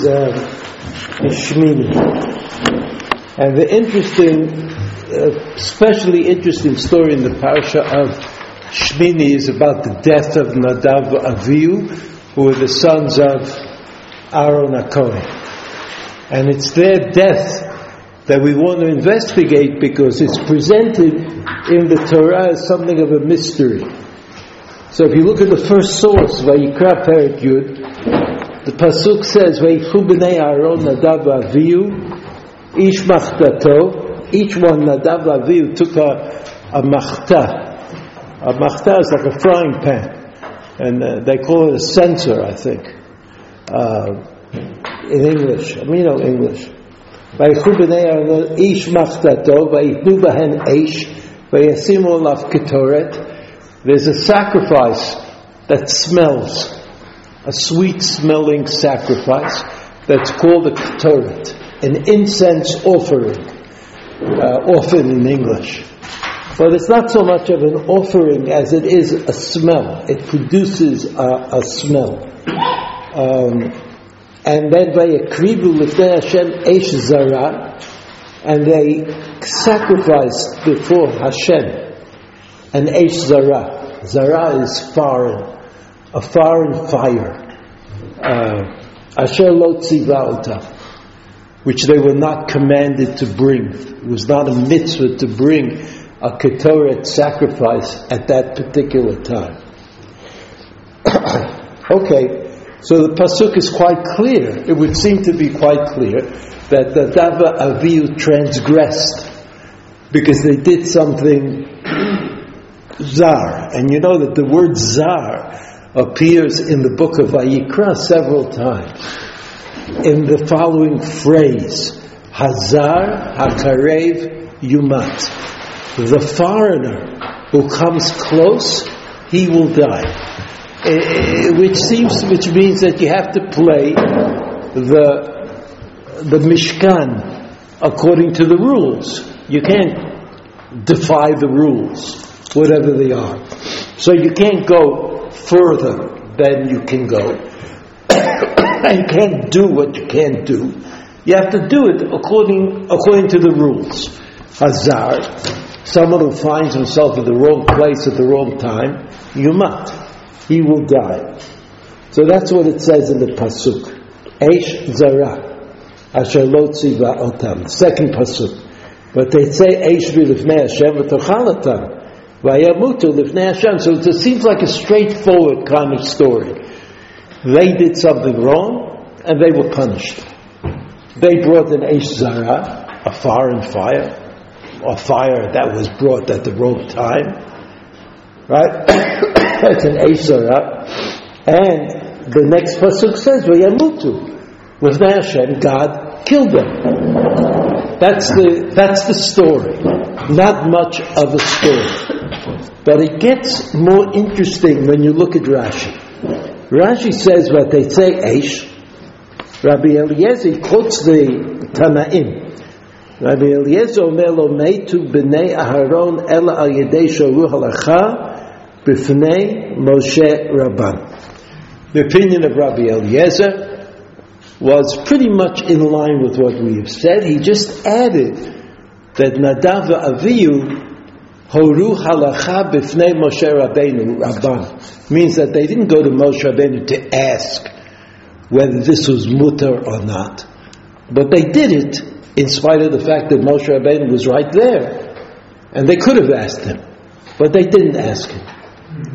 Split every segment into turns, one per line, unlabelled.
is um, Shmini. And the interesting, uh, especially interesting story in the parasha of Shmini is about the death of Nadav Avihu, who were the sons of Aaron HaKohen. And it's their death that we want to investigate because it's presented in the Torah as something of a mystery. So if you look at the first source, Vayikra Perik Yud, the pasuk says, "Vayichu b'nei Aaron Nadav Avihu, ish machtato." Each one Nadav Avihu took a, a machta. A machta is like a frying pan, and uh, they call it a censer, I think, uh, in English. I mean, no English. Vayichu b'nei Aaron ish machtato, vayitnu b'hen olav ketoret. There's a sacrifice that smells, a sweet smelling sacrifice that's called a ketoret, an incense offering, uh, often in English. But it's not so much of an offering as it is a smell. It produces a, a smell. Um, and then vayakrivu lifnei Hashem eish zara, and they sacrificed before Hashem and Eish Zara. Zara is foreign, a foreign fire. Uh, Asher tzivalta, which they were not commanded to bring. It was not a mitzvah to bring a ketoret sacrifice at that particular time. okay, so the pasuk is quite clear. It would seem to be quite clear that the Dava Avihu transgressed because they did something zar. And you know that the word zar appears in the book of Vayikra several times. In the following phrase, Hazar Hakarev Yumat. The foreigner who comes close, he will die. Uh, which seems, which means that you have to play the, the Mishkan according to the rules. You can't defy the rules whatever they are. So you can't go further than you can go. and you can't do what you can't do. You have to do it according, according to the rules. Hazar, someone who finds himself in the wrong place at the wrong time, you yumat, he will die. So that's what it says in the pasuk. Eish zara, asher lo otam. Second pasuk. But they say Eish v'lifnei Hashem v'tochalatam. Vayamutu lifnei Hashem. So it seems like a straightforward kind of story. They did something wrong, and they were punished. They brought an Eish Zara, a foreign fire, a fire that was brought at the wrong time. Right? That's an Eish Zara. And the next pasuk says, Vayamutu. Lifnei Hashem, God killed them. That's the, that's the story. Not much of a story. But it gets more interesting when you look at Rashi. Rashi says what they say, Eish. Rabbi Eliezer quotes the Tanaim. Rabbi Eliezer lo meitu b'nei Aharon yedei shoru halacha b'fnei Moshe Rabban. The opinion of Rabbi Eliezer was pretty much in line with what we have said. He just added that Nadav Avihu Horu halacha b'fnei Moshe Rabbeinu, Rabban. Means that they didn't go to Moshe Rabbeinu to ask whether this was mutter or not. But they did it in spite of the fact that Moshe Rabbeinu was right there. And they could have asked him. But they didn't ask him.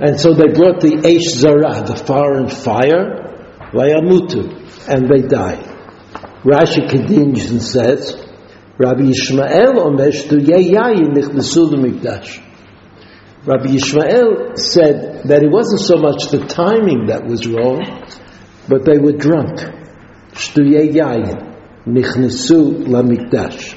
And so they brought the Eish Zara, the foreign fire, Vayamutu, and they died. Rashi continues and says, Rabbi Yishmael omer shtuyei yayin nichnesu l'mikdash. Rabbi Yishmael said that it wasn't so much the timing that was wrong, but they were drunk. Shtuyei yayin nichnesu l'mikdash.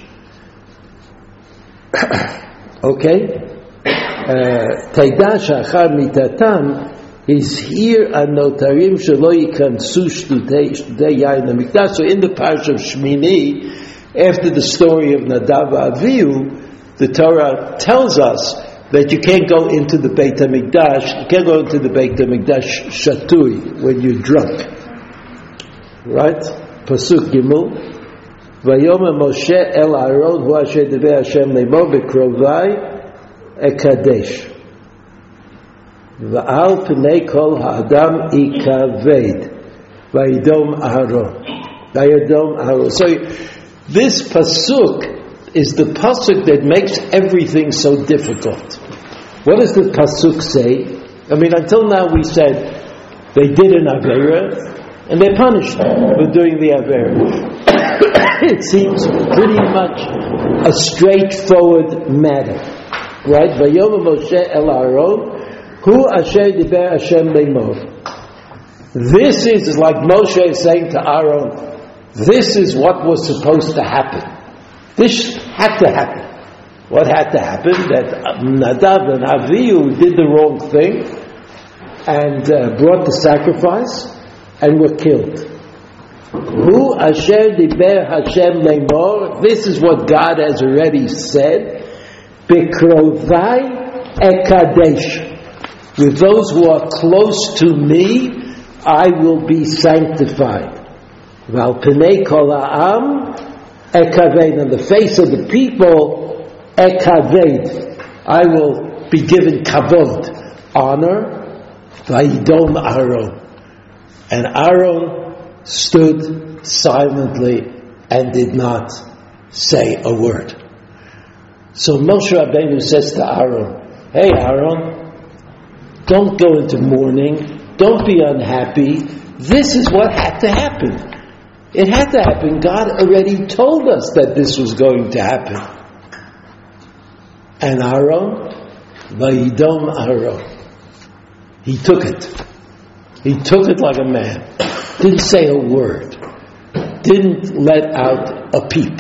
okay? Uh, Teidash achar mitatam is here anotarim shelo yikansu shtuyei yayin l'mikdash. So in the parish of Shmini, after the story of Nadav Avihu, the Torah tells us that you can't go into the Beit HaMikdash, you can't go into the Beit HaMikdash shatui, when you're drunk. Right? Pasuk Gimel, Vayomer Moshe el Aaron hu asher dever Hashem lemo bekrovai ekadesh. Va'al pnei kol ha'adam ikaved. Vayidom Aaron. Vayidom Aaron. So this Pasuk is the Pasuk that makes everything so difficult. What does the Pasuk say? I mean, until now we said they did an Avera, and they're punished for doing the Avera. it seems pretty much a straightforward matter. Right? Vayom Moshe El Aaron, Hu Asher Diber Hashem Leimor. This is like Moshe saying to Aaron, this is what was supposed to happen. This had to happen. What had to happen? That Nadav and Avihu did the wrong thing and uh, brought the sacrifice and were killed. Who Asher Diber Hashem Lemor, this is what God has already said, Bekrovai Ekadesh. With those who are close to me, I will be sanctified. Val Penei Kol Ha'am Ekaved, on the face of the people, Ekaved. I will be given kavod, honor, Vaidom Aaron. And Aaron stood silently and did not say a word. So Moshe Rabbeinu says to Aaron, Hey Aaron, don't go into mourning, don't be unhappy. This is what had to happen. It had to happen. God already told us that this was going to happen. And Aaron, Vayidom Aaron, he took it. He took it like a man. Didn't say a word. Didn't let out a peep.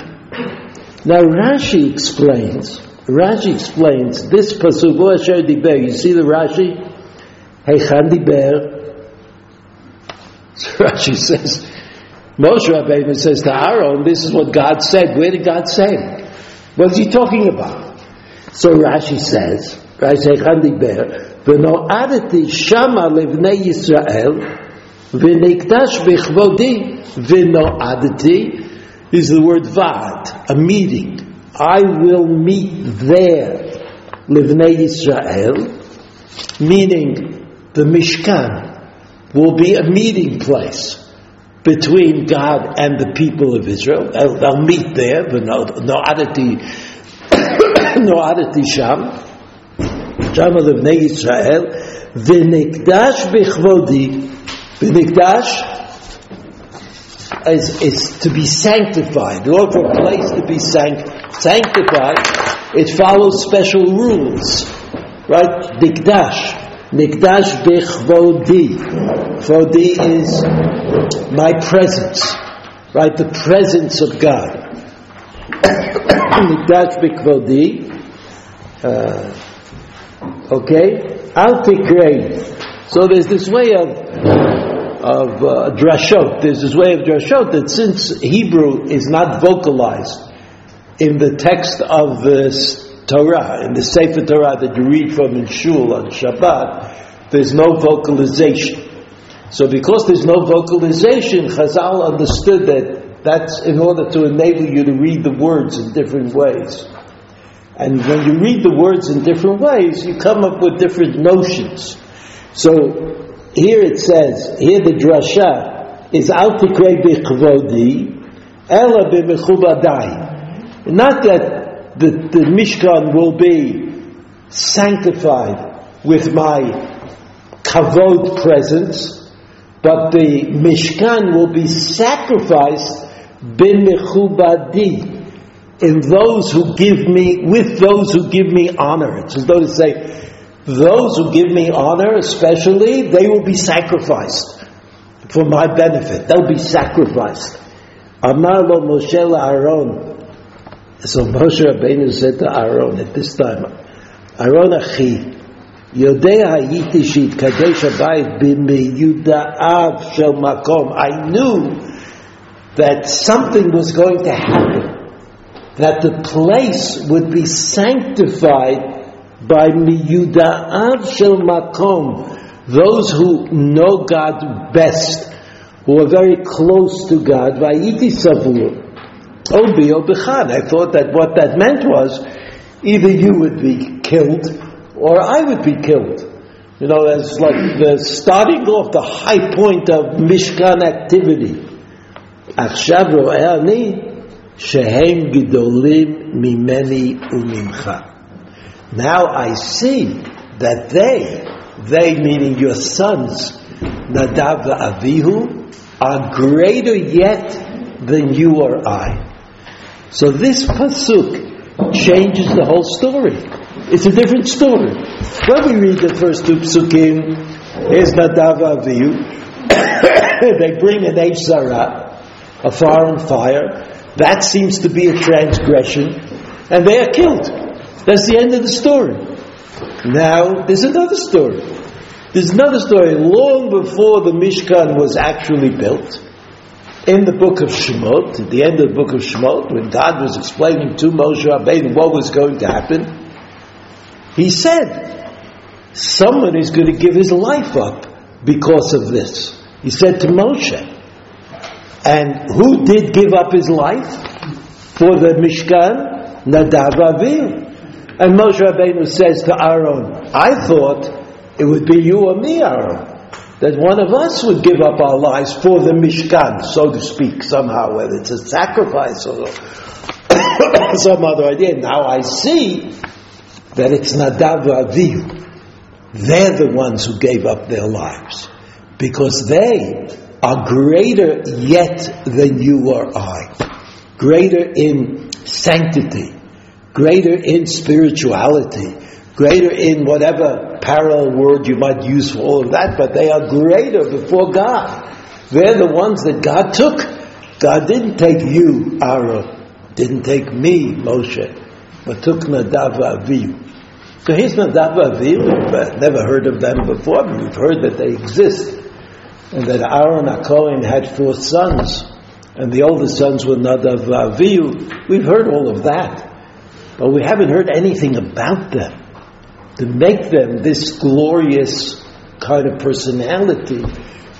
Now Rashi explains, Rashi explains this pasuk. You see the Rashi? So Rashi says, Moshe Rabbeinu says to Aaron, this is what God said. Where did God say it? What's he talking about? So Rashi says, Rashi Heichan diber, ונועדתי שמה לבני ישראל, ונקדש בכבודי, ונועדתי is the word vad, a meeting. I will meet there, livnei Israel, meaning the Mishkan will be a meeting place between God and the people of Israel. They'll, they'll meet there, but no, no oddity, no oddity sham. Shama Levnei Yisrael, V'nikdash b'chvodi, V'nikdash is, is to be sanctified, The for a place to be sanct- sanctified, it follows special rules, right? Nikdash. Nikdash bechvodi. Vodi is my presence. Right? The presence of God. Nikdash bechvodi. Uh, Okay? Al So there's this way of, of uh, drashot. There's this way of drashot that since Hebrew is not vocalized in the text of the Torah, in the Sefer Torah that you read from in Shul on Shabbat, there's no vocalization. So because there's no vocalization, Chazal understood that that's in order to enable you to read the words in different ways. And when you read the words in different ways, you come up with different notions. So here it says, here the drasha is al tikrei bichvodi, ela b'mechubadai. Not that the, the Mishkan will be sanctified with my kavod presence, but the Mishkan will be sacrificed b'mechubadi in those who give me, with those who give me honor. It's as though to say, those who give me honor, especially, they will be sacrificed for my benefit. They'll be sacrificed. Amar lo Moshe Aaron. So Moshe Rabbeinu said to Aaron at this time, Aaron Achi, יודע הייתי שיתקדש הבית במיודעיו של מקום. I knew that something was going to happen that the place would be sanctified by miyuda'av shel makom, those who know God best, who are very close to God, Vayiti Savur, Obi Obichan. I thought that what that meant was either you would be killed or I would be killed. You know, that's like the starting off the high point of Mishkan activity. עכשיו רואה אני שהם גדולים ממני וממך. Now I see that they, they meaning your sons, Nadav Avihu, are greater yet than you or I. So this pasuk changes the whole story. It's a different story. When we read the first two psukim, here's Nadav Avihu. they bring an Eish Zara, a foreign fire. That seems to be a transgression, and they are killed. That's the end of the story. Now, there's another story. There's another story. Long before the Mishkan was actually built, in the book of Shemot, at the end of the book of Shemot, when God was explaining to Moshe Rabbeinu what was going to happen, he said, someone is going to give his life up because of this. He said to Moshe. And who did give up his life for the Mishkan? Nadav Avihu. And Moshe Rabbeinu says to Aaron, I thought it would be you or me, Aaron, that one of us would give up our lives for the Mishkan, so to speak, somehow, whether it's a sacrifice or some other idea. Now I see that it's Nadav Avihu. They're the ones who gave up their lives because they are greater yet than you or I, greater in sanctity, greater in spirituality, greater in whatever parallel word you might use for all of that, but they are greater before God. They're the ones that God took. God didn't take you, Aaron, didn't take me, Moshe, but took Nadav Avihu. So here's Nadav Avihu. We've uh, never heard of them before, but we've heard that they exist. And that Aaron HaKohen had four sons, and the oldest sons were Nadav Avihu. We've heard all of that, but we haven't heard anything about them to make them this glorious kind of personality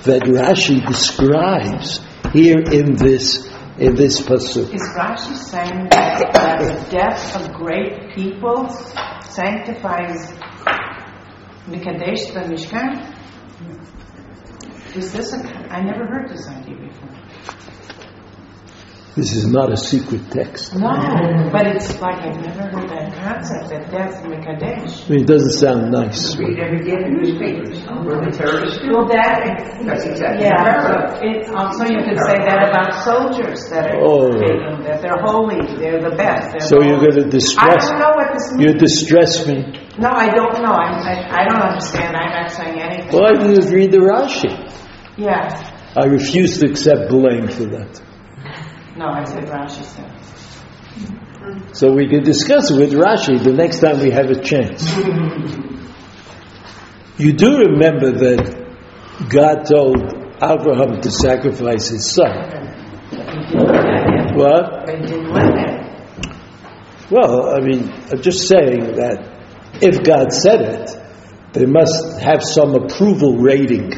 that Rashi describes here in this in this pasuk.
Is Rashi saying that, the death of great people sanctifies Mikadesh the Mishkan? Is this a? I never heard this idea before.
This is not a secret text.
No, but it's like I've never heard that concept that death Mikadesh.
I mean, it doesn't sound nice.
Read every day in the newspapers. We're the terrorists.
Well, that
That's exactly
yeah. It, also, you could say that about soldiers that are
Oh.
taken, that they're holy, they're the best. They're
So you're going to distress. Me.
I
distress.
don't know what this means.
You distress me.
No, I don't know. I'm, I, I don't understand. I'm not saying anything.
Well, I didn't read the Rashi.
Yeah.
I refuse to accept blame for that.
No, I said Rashi said.
So we can discuss it with Rashi the next time we have a chance. You do remember that God told Abraham to sacrifice his son. What?
But he didn't let that.
Well, I mean, I'm just saying that if God said it, they must have some approval rating.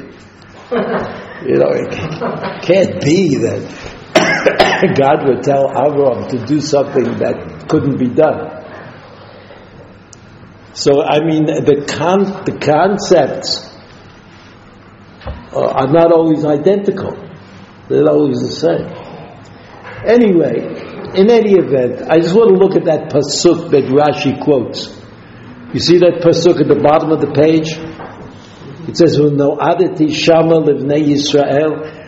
You know, it can't be that God would tell Abraham to do something that couldn't be done. So, I mean, the, con- the concepts uh, are not always identical. They're always the same. Anyway, in any event, I just want to look at that pasuk that Rashi quotes. You see that pasuk at the bottom of the page? It says, "No adati shama livnei Yisrael."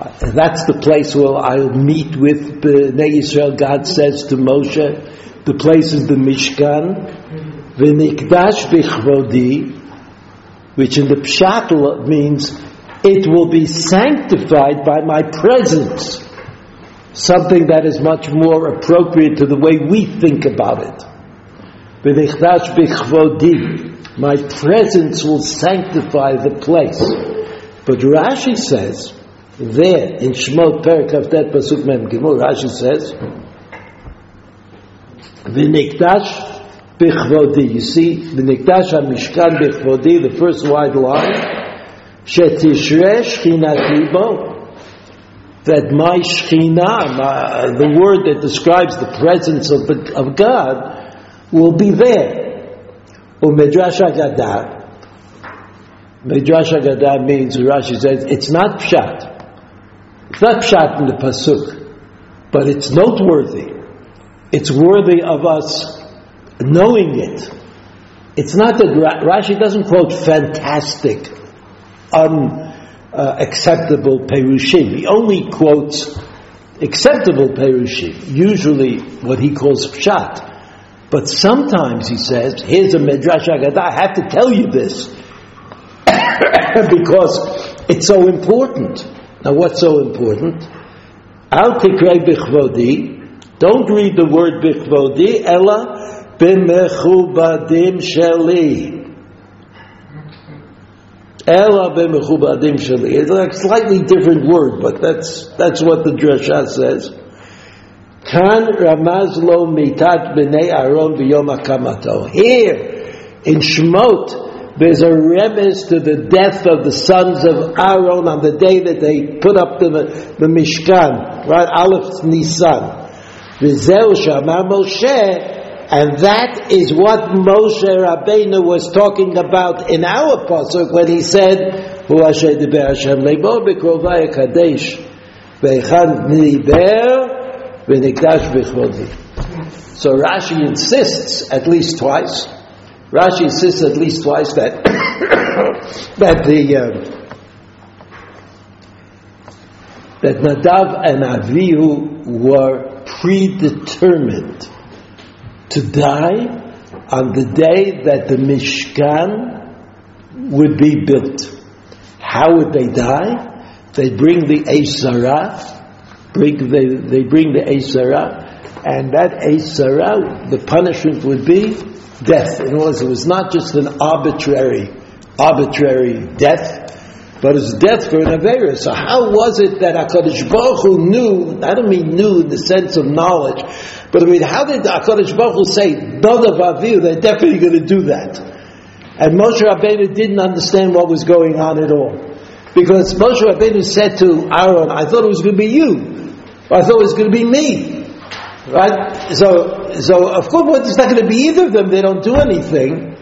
Uh, That's the place where I'll meet with Bnei Yisrael. God says to Moshe, "The place is the Mishkan." V'nikdash bichvodi, which in the pshat means it will be sanctified by my presence something that is much more appropriate to the way we think about it. V'nichdash bichvodi, my presence will sanctify the place. But Rashi says, there in Shemot Perak Kaftet Pasuk Mem Gimel, Rashi says, v'nikdash bichvodi. You see, v'nikdash ha-mishkan bichvodi, the first wide line, shetishre shchinat libo, that my Shekhinah, my, uh, the word that describes the presence of, the, of God, will be there. Umedrash Agadah. Medrash Agadah means, Rashi says, it's not pshat. It's not pshat in the pasuk, but it's noteworthy. It's worthy of us knowing it. It's not that Rashi doesn't quote fantastic, unacceptable uh, perushim. He only quotes acceptable perushim, usually what he calls pshat. But sometimes he says, here's a Medrash Agadah, I have to tell you this because it's so important. Now what's so important? Al tikrei bichvodi, don't read the word bichvodi, ella b'mechubadim sheli. Ela b'mechubadim sheli. It's like a slightly different word, but that's, that's what the drasha says. Kan ramazlo mitat b'nei Aaron b'yom hakamato. Here, in Shemot, there's a remiss to the death of the sons of Aaron on the day that they put up the, the Mishkan, right? Aleph Nisan. V'zeu shamar Moshe, and that is what Moshe Rabbeinu was talking about in our pasuk when he said, "Hu Hashem diber Hashem leibo bekrovai kadesh veichan niber v'nikdash b'chvodi." So Rashi insists at least twice. Rashi insists at least twice that that the uh, that Nadav and Avihu were predetermined to die on the day that the Mishkan would be built. How would they die? They bring the Eisara, bring they, they bring the Eisara, and that Eisara, the punishment would be death. Other words, it was not just an arbitrary, arbitrary death, but it's death for an Avera. So how was it that HaKadosh Baruch Hu knew, I don't mean knew in the sense of knowledge, but I mean, how did HaKadosh Baruch Hu say, none of Aviv, they're definitely going to do that? And Moshe Rabbeinu didn't understand what was going on at all. Because Moshe Rabbeinu said to Aaron, I thought it was going to be you. I thought it was going to be me. Right? So, so of course, it's not going to be either of them. They don't do anything.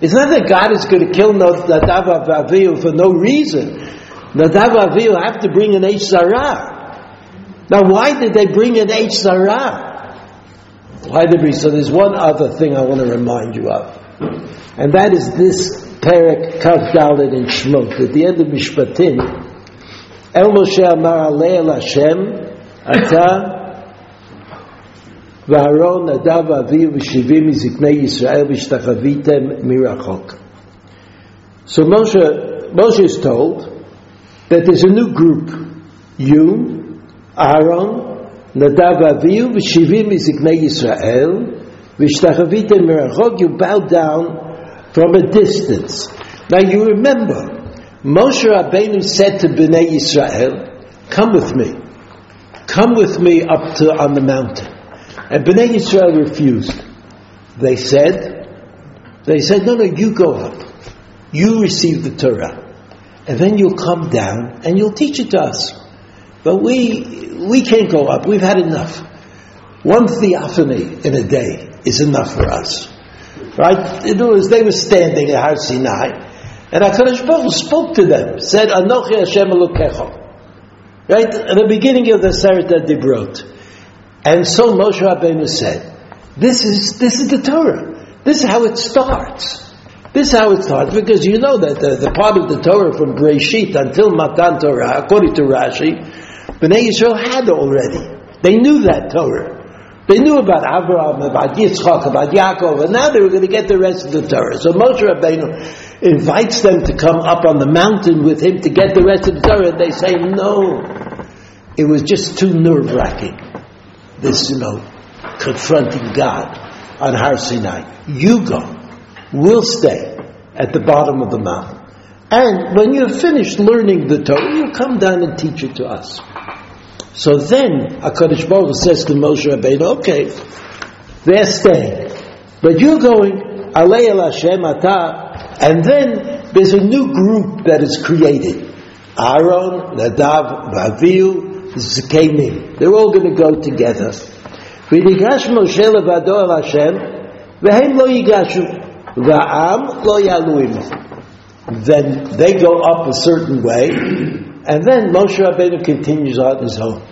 It's not that God is going to kill Nadav Avihu for no reason. Nadav Avihu have to bring an Eish Zara. Now, why did they bring an Eish Zara? Why did they? So there's one other thing I want to remind you of, and that is this Perek Kav Dalet in Shmot at the end of Mishpatim. El Moshe Amar Alei Hashem Ata ואהרון, נדב ואביו ושבעים מזקני ישראל והשתחוויתם מרחוק. So Moshe, Moshe is told that there's a new group. You, Aaron, Nadav Avihu, v'shivim miziknei Yisrael, v'shtachavite merachok, you bow down from a distance. Now you remember, Moshe Rabbeinu said to Bnei Yisrael, come with me. Come with me up to on the mountain. And Bnei Yisrael refused. They said, they said, no, no, you go up. You receive the Torah. And then you'll come down and you'll teach it to us. But we, we can't go up. We've had enough. One theophany in a day is enough for us. Right? It was, they were standing at Har Sinai, and HaKadosh Baruch spoke to them, said, Anochi Hashem Elokecha. Right? At the beginning of the Sefer Dibrot. And so Moshe Rabbeinu said, this is, this is the Torah. This is how it starts. This is how it starts because you know that the, the part of the Torah from Breshit until Matan Torah, according to Rashi, Bnei Yisrael had already. They knew that Torah. They knew about Abraham, about Yitzchak, about Yaakov, and now they were going to get the rest of the Torah. So Moshe Rabbeinu invites them to come up on the mountain with him to get the rest of the Torah, they say, no. It was just too nerve-wracking this, you know, confronting God on Har Sinai. You go. We'll stay at the bottom of the mountain. And when you've finished learning the Torah, you come down and teach it to us. So then, HaKadosh Baruch Hu says to Moshe Rabbeinu, okay, they're staying. But you're going, Alei El Hashem Ata, and then there's a new group that is created. Aaron, Nadav, Vaviu, Zkenim. They're all going to go together. וניגש משה לבדו אל השם, והם לא ייגשו, והעם לא יעלו עמו. Then they go up a certain way, and then Moshe Rabbeinu continues on his own.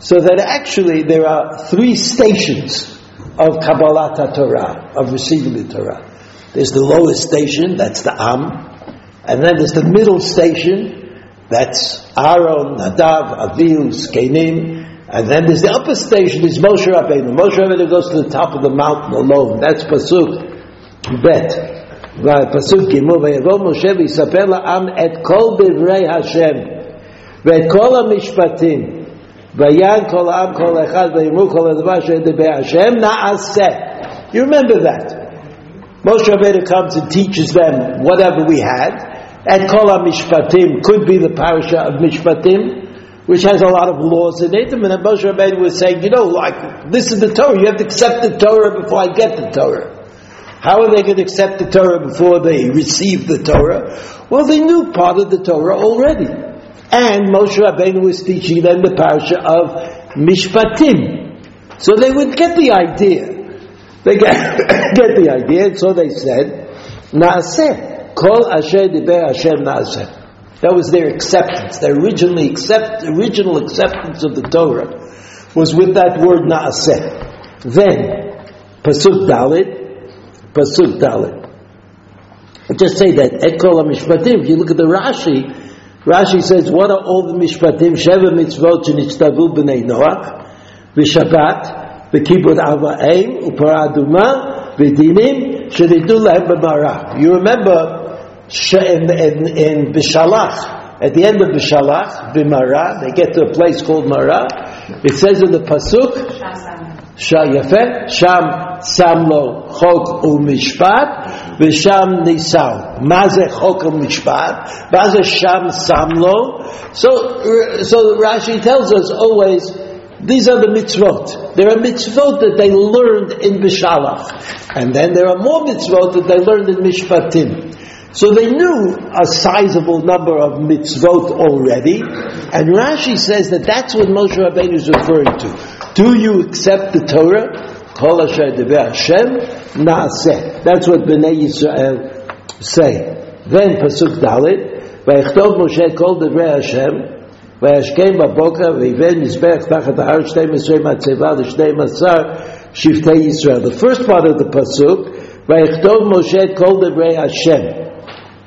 So that actually there are three stations of Kabbalat Torah, of receiving the Torah. There's the lowest station, that's the Am, and then there's the middle station, that's Aaron, Nadav, Avihu, Skenim, and then there's the upper station is Moshe Rabbeinu. Moshe Rabbeinu goes to the top of the mountain alone. That's pasuk bet. Pasuk gimu vayavo Moshe v'yisaper la'am et kol divrei Hashem ve'et kol hamishpatim v'yan kol ha'am kol echad v'yimu kol ha'dvar she'edebe Hashem na'aseh. You remember that. Moshe Rabbeinu comes and teaches them whatever we had. And Kol Mishpatim could be the parasha of Mishpatim, which has a lot of laws in it. And Moshe Rabbeinu was saying, you know, like, this is the Torah. You have to accept the Torah before I get the Torah. How are they going to accept the Torah before they receive the Torah? Well, they knew part of the Torah already. And Moshe Rabbeinu was teaching them the parasha of Mishpatim. So they would get the idea. They get, get the idea, and so they said, Naaseh, Kol Asher Hashem That was their acceptance, their originally accept, original acceptance of the Torah was with that word Naaseh. Then, Pasuk Dalit, Pasuk Dalit. Just say that, Ekol HaMishpatim, if you look at the Rashi, Rashi says, what are all the Mishpatim? Sheva mitzvot shenichtavu b'nei Noach, v'shabbat, v'kibbut ava'im, u'paraduma, v'dinim, shenidu lehem b'mara. You remember in, in, in Bishalach, at the end of Bishalach, Bimara, they get to a place called Mara. It says in the Pasuk, Shayafet, Sham Samlo Chok Umishpat, Visham Nisal Maze Chok Umishpat, Maze Sham Samlo. So, so Rashi tells us always, these are the mitzvot. There are mitzvot that they learned in Bishalach. And then there are more mitzvot that they learned in Mishpatim. So they knew a sizable number of mitzvot already. And Rashi says that that's what Moshe Rabbeinu is referring to. Do you accept the Torah? Kol asher Hashem naaseh. That's what Bnei Yisrael say. Then Pasuk Dalit, Vayichtov Moshe kol devrei Hashem, וישכם בבוקר ויבן מזבח תחת ההר 12 מצבה ל-12 שבטי ישראל. The first part of the pasuk, ויכתוב משה את כל דברי השם.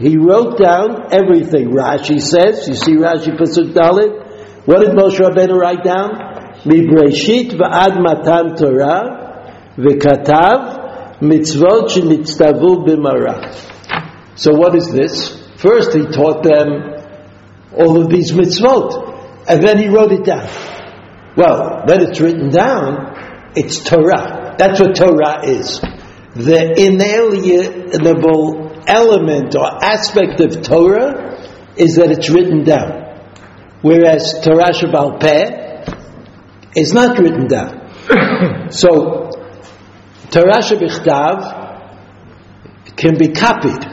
He wrote down everything. Rashi says, you see Rashi Pasuk Dalit, what did Moshe Rabbeinu write down? Mibreshit v'ad matan Torah v'katav mitzvot shenitztavu b'mara. So what is this? First he taught them all of these mitzvot, and then he wrote it down. Well, when it's written down, it's Torah. That's what Torah is. The inalienable element or aspect of Torah is that it's written down. Whereas Torah Shabbal Peh is not written down. so, Torah Shabbichtav can be copied.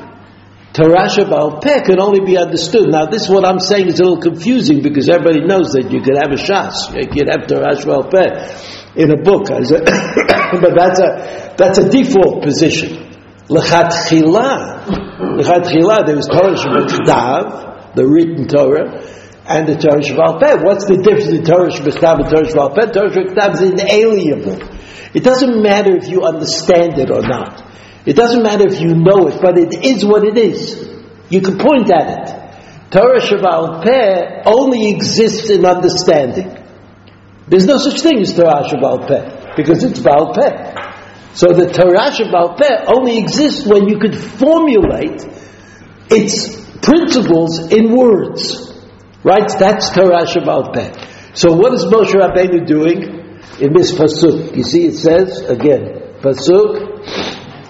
Torah Baal Peh can only be understood. Now, this what I'm saying is a little confusing because everybody knows that you could have a shas, you could have Torah Baal Peh in a book, but that's a that's a default position. Lechat Chila, Lechat Chila, there was Torah Shabbat the written Torah, and the Torah Peh. What's the difference between Torah Shabbat and Torah Peh? Torah Shabbat is inalienable. It doesn't matter if you understand it or not. It doesn't matter if you know it, but it is what it is. You can point at it. Torah Shabbat only exists in understanding. There's no such thing as Torah Shabbat because it's Baal Peh. So the Torah Shabbat Peh only exists when you could formulate its principles in words. Right? That's Torah Shabbat Peh. So what is Moshe Rabbeinu doing in this Pasuk? You see it says, again, Pasuk,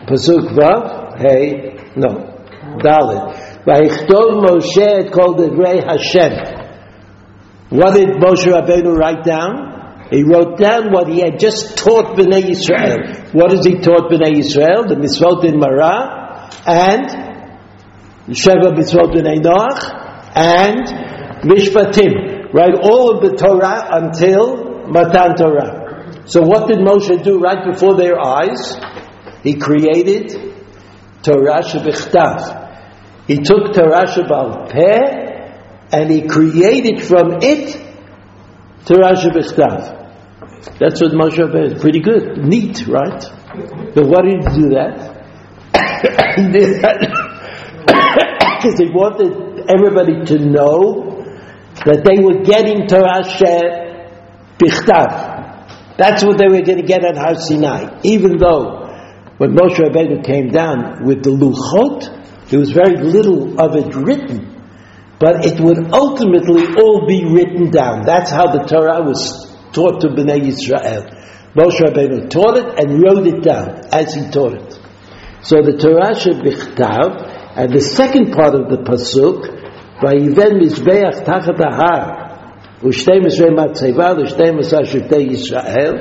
Pasuk Vav, hey, no, Dalit. Vayichtov Moshe called kol devrei Hashem. What did Moshe Rabbeinu write down? He wrote down what he had just taught Bnei Yisrael. What has he taught Bnei Yisrael? The mitzvot in Marah and Sheva mitzvot Bnei Noach and Mishpatim. right, all of the Torah until Matan Torah. So what did Moshe do right before their eyes? He created Torah Shebichtav. He took Torah Shebal Peh and he created from it Torah Shebichtav. That's what Moshe Rabbeinu is. Pretty good. Neat, right? But why did he do that? because he wanted everybody to know that they were getting Torah Bichtav. That's what they were going to get at Har Sinai. Even though when Moshe Rabbeinu came down with the Luchot, there was very little of it written But it would ultimately all be written down. That's how the Torah was taught to Bnei Yisrael. Moshe Rabbeinu taught it and wrote it down as he taught it. So the Torah Bichtav, and the second part of the pasuk, ויבן מזבח תחת ההר, ושתי מסרי מצבה ושתי מסר שבטי ישראל.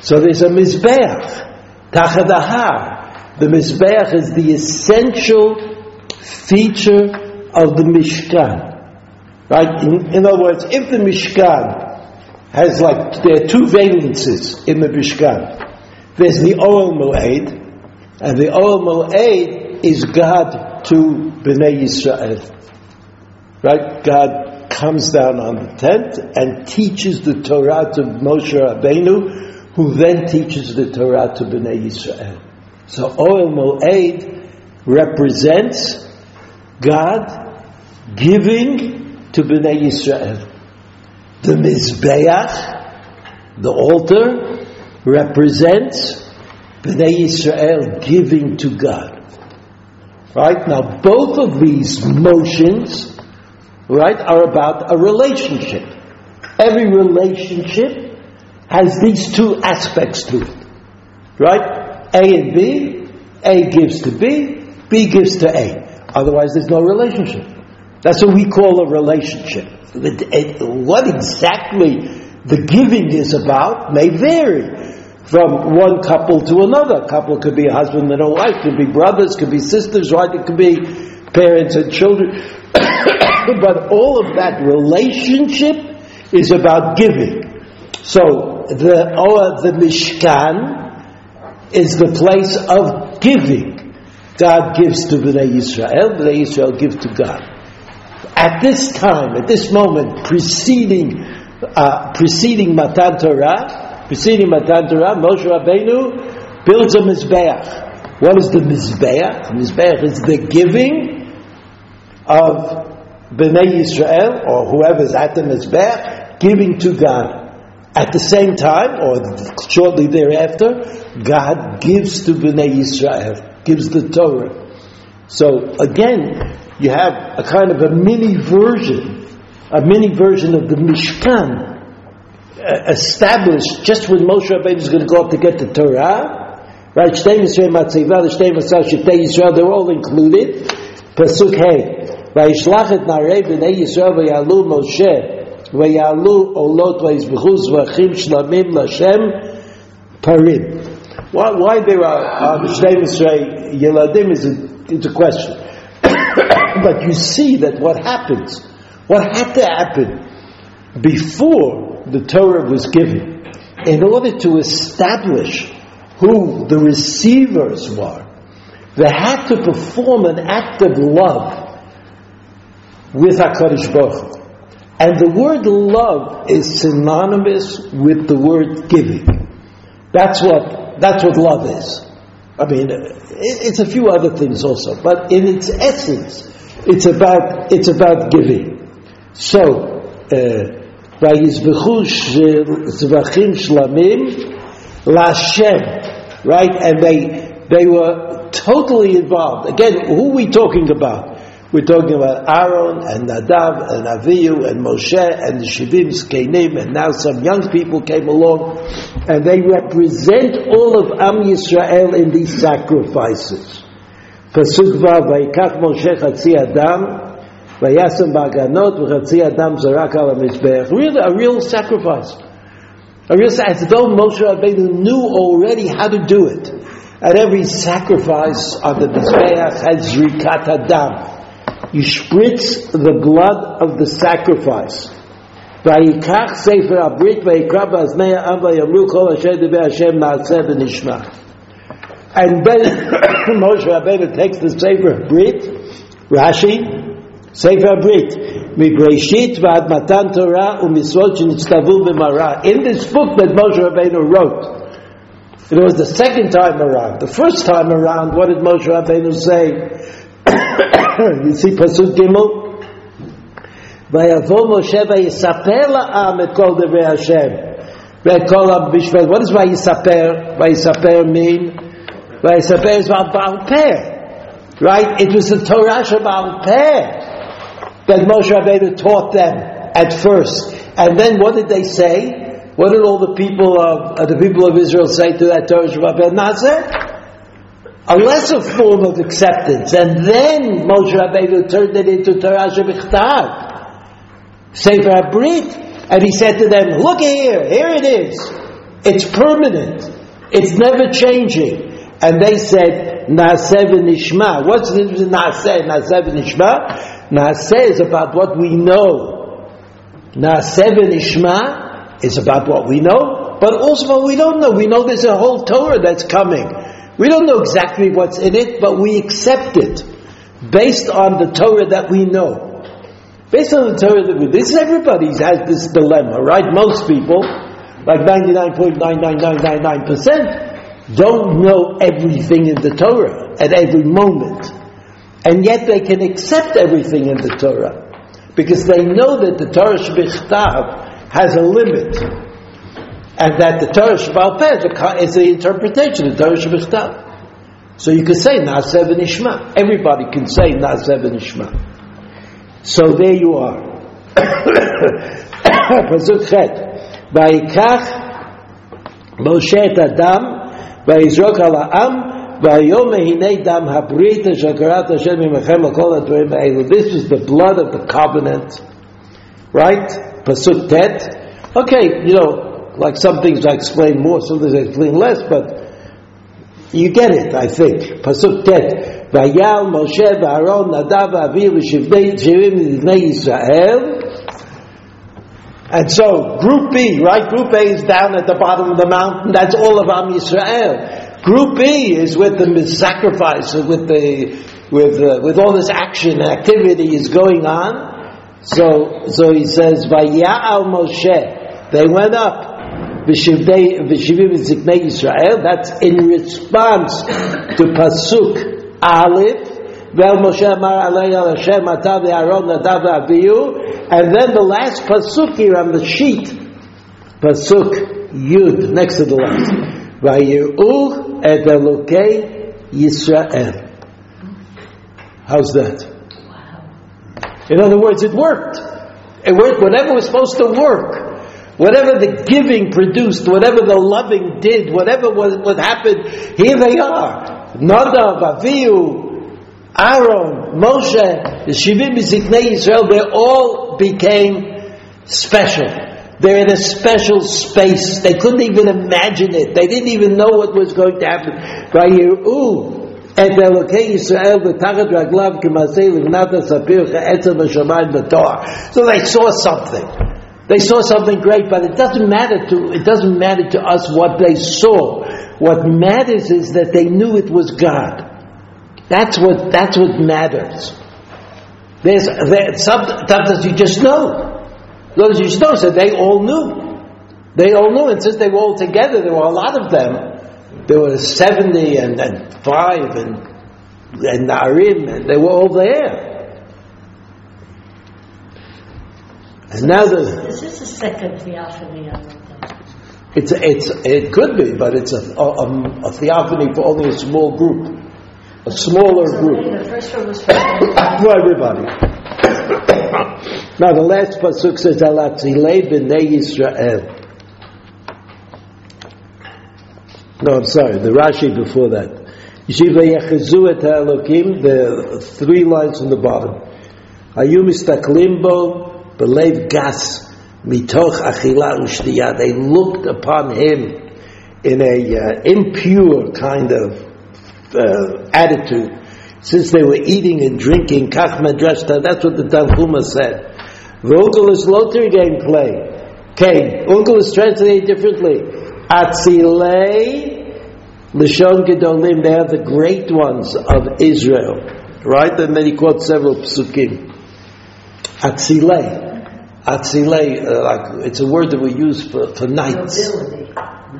So there's a mizbeach, tachat ahar. The mizbeach is the essential feature of the Mishkan. Right? In, in, other words, if the Mishkan has like, there are two valences in the Mishkan. There's the Oel Moed, and the Oel Moed is God to Bnei Yisrael. Right? God comes down on the tent and teaches the Torah to Moshe Rabbeinu, who then teaches the Torah to Bnei Yisrael. So Oel Moed represents God giving to Bnei Yisrael. The Mizbeach, the altar, represents Bnei Yisrael giving to God. Right? Now both of these motions right, are about a relationship. Every relationship has these two aspects to it. Right? A and B, A gives to B, B gives to A. Otherwise there's no relationship. That's what we call a relationship. What exactly the giving is about may vary from one couple to another. A couple could be a husband and a wife, could be brothers, could be sisters, right? It could be parents and children. but all of that relationship is about giving. So the or the Mishkan is the place of giving. God gives to Bnei Yisrael, Bnei Yisrael give to God. At this time, at this moment, preceding uh, preceding Matan Torah, preceding Matan Torah, Moshe Rabbeinu builds a mizbeach. What is the mizbeach? The mizbeach is the giving of Bnei Yisrael, or whoever's at the Mizbech, giving to God. At the same time, or shortly thereafter, God gives to Bnei Yisrael, gives the Torah. So again, you have a kind of a mini version, a mini version of the Mishkan uh, established just when Moshe Rabbeinu is going to go up to get the Torah. Right, Shtei Yisrael Matziva, the Shtei Yisrael, they're all included. Pasuk Hey. וישלח את נערי בני ישראל ויעלו משה ויעלו עולות ויזבחו זבחים שלמים לשם parim. why, why there are Shnei Mitzray Yeladim is a, it's a question. but you see that what happens, what had to happen before the Torah was given, in order to establish who the receivers were, they had to perform an act of love with HaKadosh Baruch And the word love is synonymous with the word giving. That's what, that's what love is. I mean, it's a few other things also, but in its essence, it's about it's about giving. So, uh, shlamim lashem, right? And they they were totally involved. Again, who are we talking about? We're talking about Aaron and Nadav and Avihu and Moshe and the Shivim Kenim, and now some young people came along, and they represent all of Am Yisrael in these sacrifices. Vav, Vayikach Moshe Chatzi Adam, Vayasem Baganot, V'Chatzi Adam Zarak Al HaMizbeach. Really, a real sacrifice. A real. As though Moshe Rabbeinu knew already how to do it. At every sacrifice on the Mizbeach has Rikat Adam you spritz the blood of the sacrifice. ויקח ספר הברית ויקרא באזני העם ויאמרו כל אשר דבר השם נעשה ונשמע. And then Moshe Rabbeinu takes the Sefer Brit, Rashi, Sefer Brit, Mibreshit ועד מתן תורה ומצוות שנצטוו במראה. In this book that Moshe Rabbeinu wrote, it was the second time around. The first time around, what did Moshe Rabbeinu say? you see Pasuk Gimel? ויבוא משה ויספר לעם את כל דברי השם ואת כל המשפט. What does ויספר? ויספר mean? ויספר is about בעל פה. Right? It was the Torah שבעל פה that Moshe Rabbeinu taught them at first. And then what did they say? What did all the people of uh, the people of Israel say to that Torah Shabbat Nazir? A lesser form of acceptance, and then Moshe Rabbeinu turned it into Torah Shebichtav. Sefer Brit, and he said to them, "Look here, here it is. It's permanent. It's never changing." And they said, "Naaseh v'nishma." What's the difference Naaseh? Naaseh v'nishma. Naaseh is about what we know. Naaseh v'nishma is about what we know, but also what we don't know. We know there's a whole Torah that's coming. We don't know exactly what's in it, but we accept it based on the Torah that we know. Based on the Torah that we, this everybody has this dilemma, right? Most people, like 99.99999%, don't know everything in the Torah at every moment. And yet they can accept everything in the Torah. Because they know that the Torah Shebichtav has a limit and that the Torah Shabbal Peh is the interpretation of Torah Shabbat. So you can say Naaseh v'nishma. Everybody can say Naaseh v'nishma. So there you are. Pasuk Chet. Vayikach Moshe et Adam vayizrok al ha'am והיום מהנה דם הברית אשר קראת השם ממכם לכל הדברים This is the blood of the covenant, right? Pasuk ט'. Okay, you know, like some things I explain more, some things I explain less, but you get it, I think. Pasuk Tet. Vayal Moshe v'Aaron Nadav Avihu v'Shivim Nidnei Yisrael. And so, Group B, right? Group A is down at the bottom of the mountain. That's all of Am Yisrael. Group B is with the sacrifice, with the with uh, with all this action activity is going on. So so he says, Vayal Moshe. They went up V'shivim ziknei Yisrael. That's in response to pasuk Aleph, Vel Moshe Amar Alei Al Hashem Atav Aaron Nadav Avihu, and then the last pasuk here on the sheet, pasuk Yud, next to the last, Vayiruch et Elokei Yisrael. How's that? Wow. In other words, it worked. It worked. Whatever was supposed to work, whatever the giving produced, whatever the loving did, whatever was, what happened, here they are. Nadav, Avihu, Aaron, Moshe, the Shivim Ziknei Israel, they all became special. They're in a special space. They couldn't even imagine it. They didn't even know what was going to happen. So they saw something. They saw something great, but it doesn't matter to, it doesn't matter to us what they saw. What matters is that they knew it was God. That's what, that's what matters. There's, there, sometimes you just know. Those you just know, so they all knew. They all knew, and since they were all together, there were a lot of them. There were 70 and, and 5 and, and Narim, and they were all there. And now the.
Is this a second theophany on the
it's, it's, it could be, but it's a, a, a, theophany for only a small group, a smaller
so
group.
The first one was for
everybody. now the last pasuk says, "Alatzilei b'nei Yisrael." No, I'm sorry. The Rashi before that. Yeshiva yechazu et ha'elokim. The three lines from the bottom. Hayu mistaklim bo belev gas mitoch achila ushtiya. They looked upon him in a uh, impure kind of uh, attitude. Since they were eating and drinking, kach madrashta, that's what the Tanhuma said. Onkelos loter gameplay. Cain. Onkelos translated differently. Atzilei Lishon Gedolim. They are the great ones of Israel. Right? And then he quotes several psukim. Atzilei. Atzilei, uh, like, it's a word that we use for, for knights.
Nobility.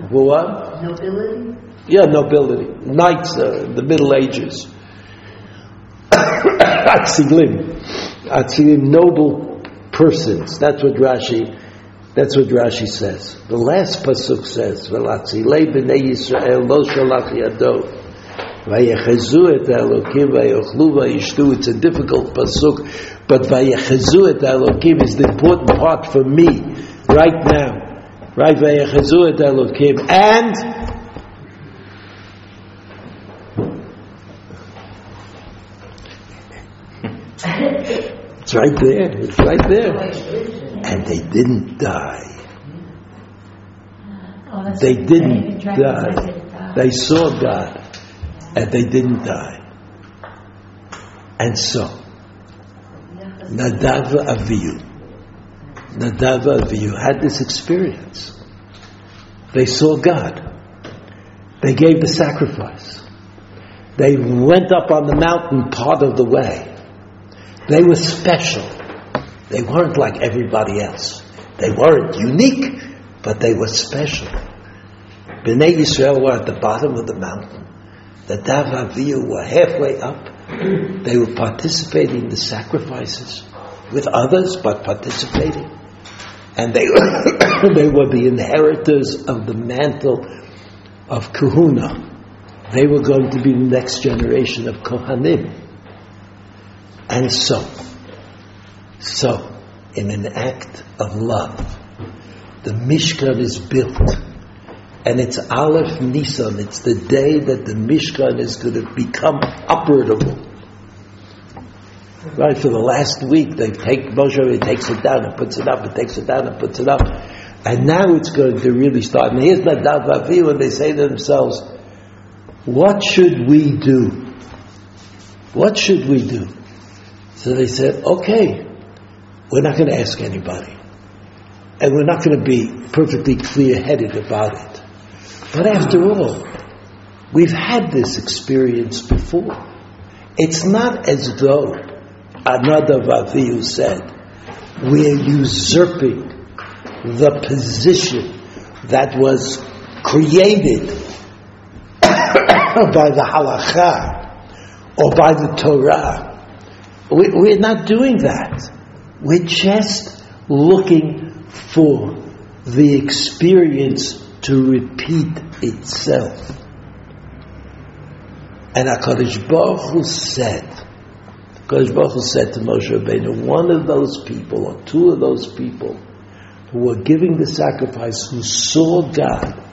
What?
Nobility?
Yeah, nobility. Knights, uh, the Middle Ages. Atzilim. Atzilim, noble persons. That's what Rashi, that's what Rashi says. The last pasuk says, "V'latzilei b'nei Yisrael lo shalach yado." Vayechazu et Elokim vayochlu vayishtu. It's a difficult pasuk, but vayechazu et Elokim is the important part for me right now. Right, vayechazu et Elokim, and It's right there. It's right there. And they didn't die.
Oh,
They didn't
They
die.
didn't die.
They saw God, and they didn't die. And so, Nadav Avihu, Nadav Avihu had this experience. They saw God. They gave the sacrifice. They went up on the mountain part of the way. They were special. They weren't like everybody else. They weren't unique, but they were special. Bnei Yisrael were at the bottom of the mountain. Nadav Avihu were halfway up. They were participating in the sacrifices with others, but participating. And they, they were the inheritors of the mantle of Kahuna. They were going to be the next generation of Kohanim. And so, so, in an act of love, the Mishkan is built. And it's Aleph Nisan, it's the day that the Mishkan is going to become operable. Right, for the last week, they take Moshe, he takes it down and puts it up, and takes it down and puts it up. And now it's going to really start. And here's Nadav Avihu, and they say to themselves, what should we do? What should we do? So they said, okay, we're not going to ask anybody. And we're not going to be perfectly clear headed about it. But after all, we've had this experience before. It's not as though another Avihu said, we're usurping the position that was created by the halacha or by the Torah. We, we're not doing that. We're just looking for the experience to repeat itself. And HaKadosh Baruch Hu said, HaKadosh Baruch Hu said to Moshe Rabbeinu, one of those people, or two of those people, who were giving the sacrifice, who saw God,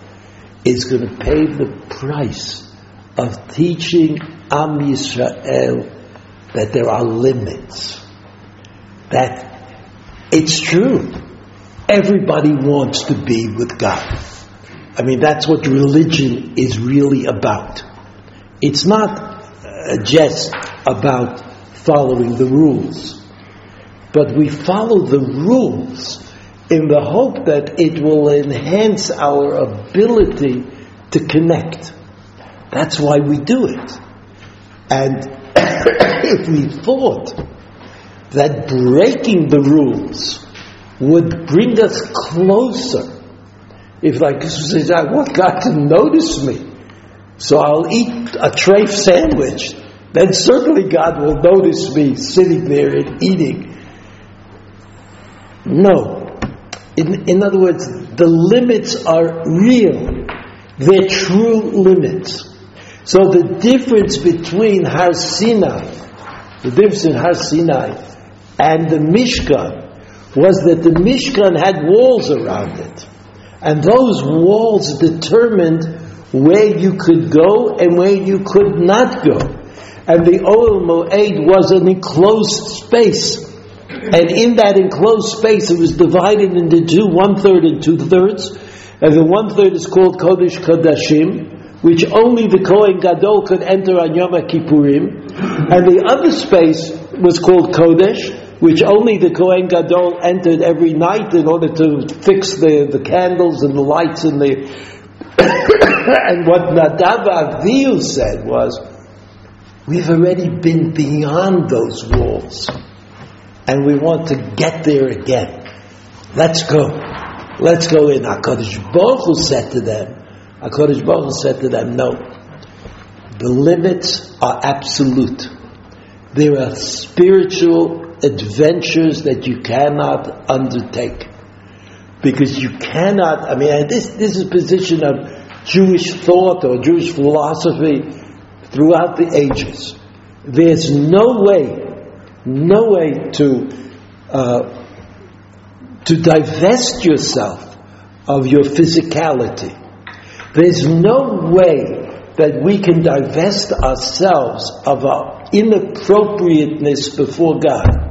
is going to pay the price of teaching Am Yisrael that there are limits. That it's true. Everybody wants to be with God. I mean, that's what religion is really about. It's not uh, just about following the rules, but we follow the rules in the hope that it will enhance our ability to connect. That's why we do it. And if we thought that breaking the rules would bring us closer, if like says, I want God to notice me, so I'll eat a treif sandwich, then certainly God will notice me sitting there and eating. No. In, in other words, the limits are real. They're true limits. So the difference between Har Sinai, the difference in Har Sinai and the Mishkan was that the Mishkan had walls around it. And those walls determined where you could go and where you could not go. And the Ohel Moed was an enclosed space. And in that enclosed space, it was divided into two, one third and two thirds. And the one third is called Kodesh Kodashim, which only the Kohen Gadol could enter on Yom Kippurim. And the other space was called Kodesh, which only the Kohen Gadol entered every night in order to fix the, the candles and the lights and the. and what Nadav Avihu said was, we've already been beyond those walls, and we want to get there again. Let's go. Let's go in. HaKadosh Baruch Hu said to them, HaKadosh Baruch Hu said to them, no. The limits are absolute. There are spiritual adventures that you cannot undertake. Because you cannot, I mean, this, this is a position of Jewish thought or Jewish philosophy throughout the ages. There's no way, no way to, uh, to divest yourself of your physicality. There's no way that we can divest ourselves of our inappropriateness before God.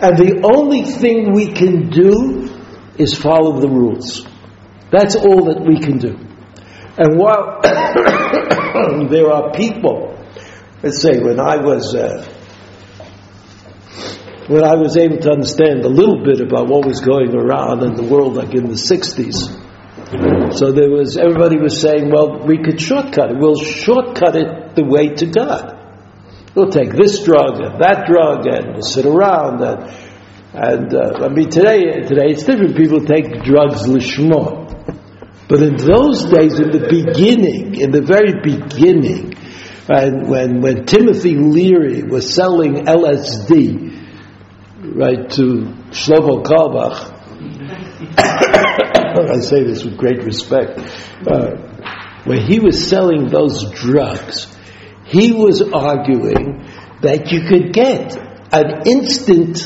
And the only thing we can do is follow the rules. That's all that we can do. And while there are people, let's say when I was, uh, when I was able to understand a little bit about what was going around in the world, like in the 60s, so there was, everybody was saying, well, we could shortcut it. We'll shortcut it the way to God. We'll take this drug and that drug and sit around and, and uh, I mean, today, today it's different. People take drugs lishma. But in those days, in the beginning, in the very beginning, and when, when Timothy Leary was selling LSD, right, to Shlomo Carlebach, I say this with great respect. Uh, when he was selling those drugs, he was arguing that you could get an instant,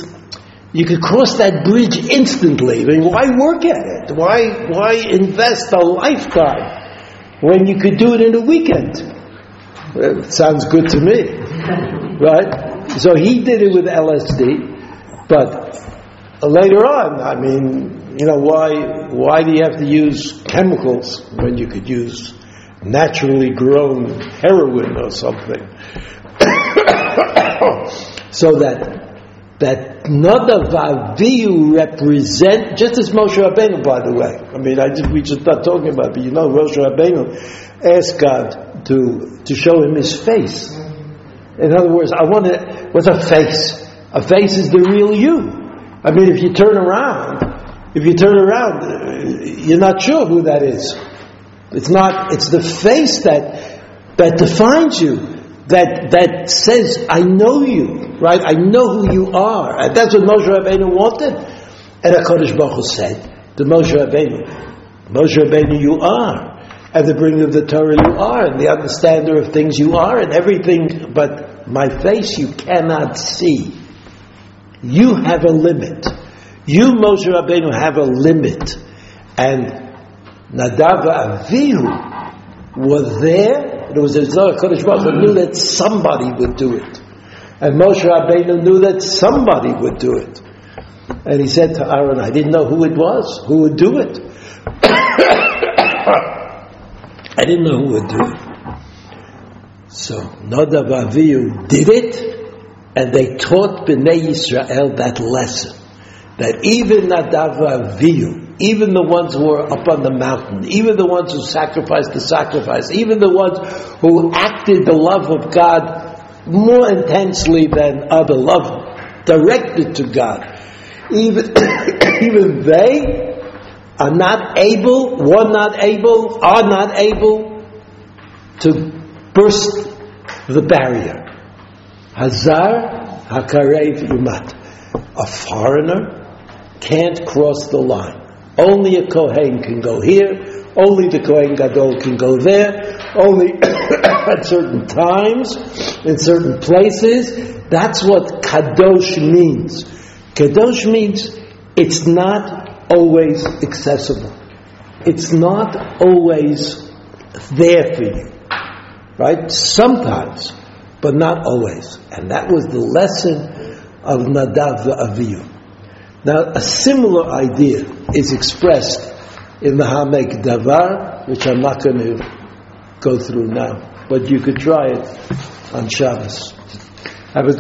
you could cross that bridge instantly. I mean, why work at it? Why, why invest a lifetime when you could do it in a weekend? Well, it sounds good to me, right? So he did it with LSD, but later on, I mean, you know, why, why do you have to use chemicals when you could use naturally grown heroin or something? so that that Nadav Avihu represent, just as Moshe Rabbeinu, by the way. I mean, I just, we just start talking about it, but you know, Moshe Rabbeinu asked God to, to show him his face. In other words, I want to, what's a face? A face is the real you. I mean, if you turn around, if you turn around, uh, you're not sure who that is. It's not, it's the face that, that defines you, that, that says, I know you, right? I know who you are. And that's what Moshe Rabbeinu wanted. And HaKadosh Baruch Hu said to Moshe Rabbeinu, Moshe Rabbeinu, you are. And the bringer of the Torah you are, and the understander of things you are, and everything, but my face you cannot see. You have a limit. You, Moshe Rabbeinu, have a limit. And Nadav Avihu were there. It was as though Kodesh Baruch knew that somebody would do it. And Moshe Rabbeinu knew that somebody would do it. And he said to Aaron, I didn't know who it was, who would do it. I didn't know who would do it. So Nadav Avihu did it, and they taught Bnei Yisrael that lesson that even Nadav Avihu, even the ones who were up on the mountain, even the ones who sacrificed the sacrifice, even the ones who acted the love of God more intensely than other love directed to God, even even they are not able, were not able, are not able to burst the barrier. Hazar Hakarev Umat. A foreigner can't cross the line. Only a Kohen can go here, only the Kohen Gadol can go there, only at certain times, in certain places. That's what Kadosh means. Kadosh means it's not always accessible. It's not always there for you. Right? Sometimes, but not always. And that was the lesson of Nadav Avihu. Now, a similar idea is expressed in the Ha'amek Davar, which I'm not going to go through now, but you could try it on Shabbos. Have a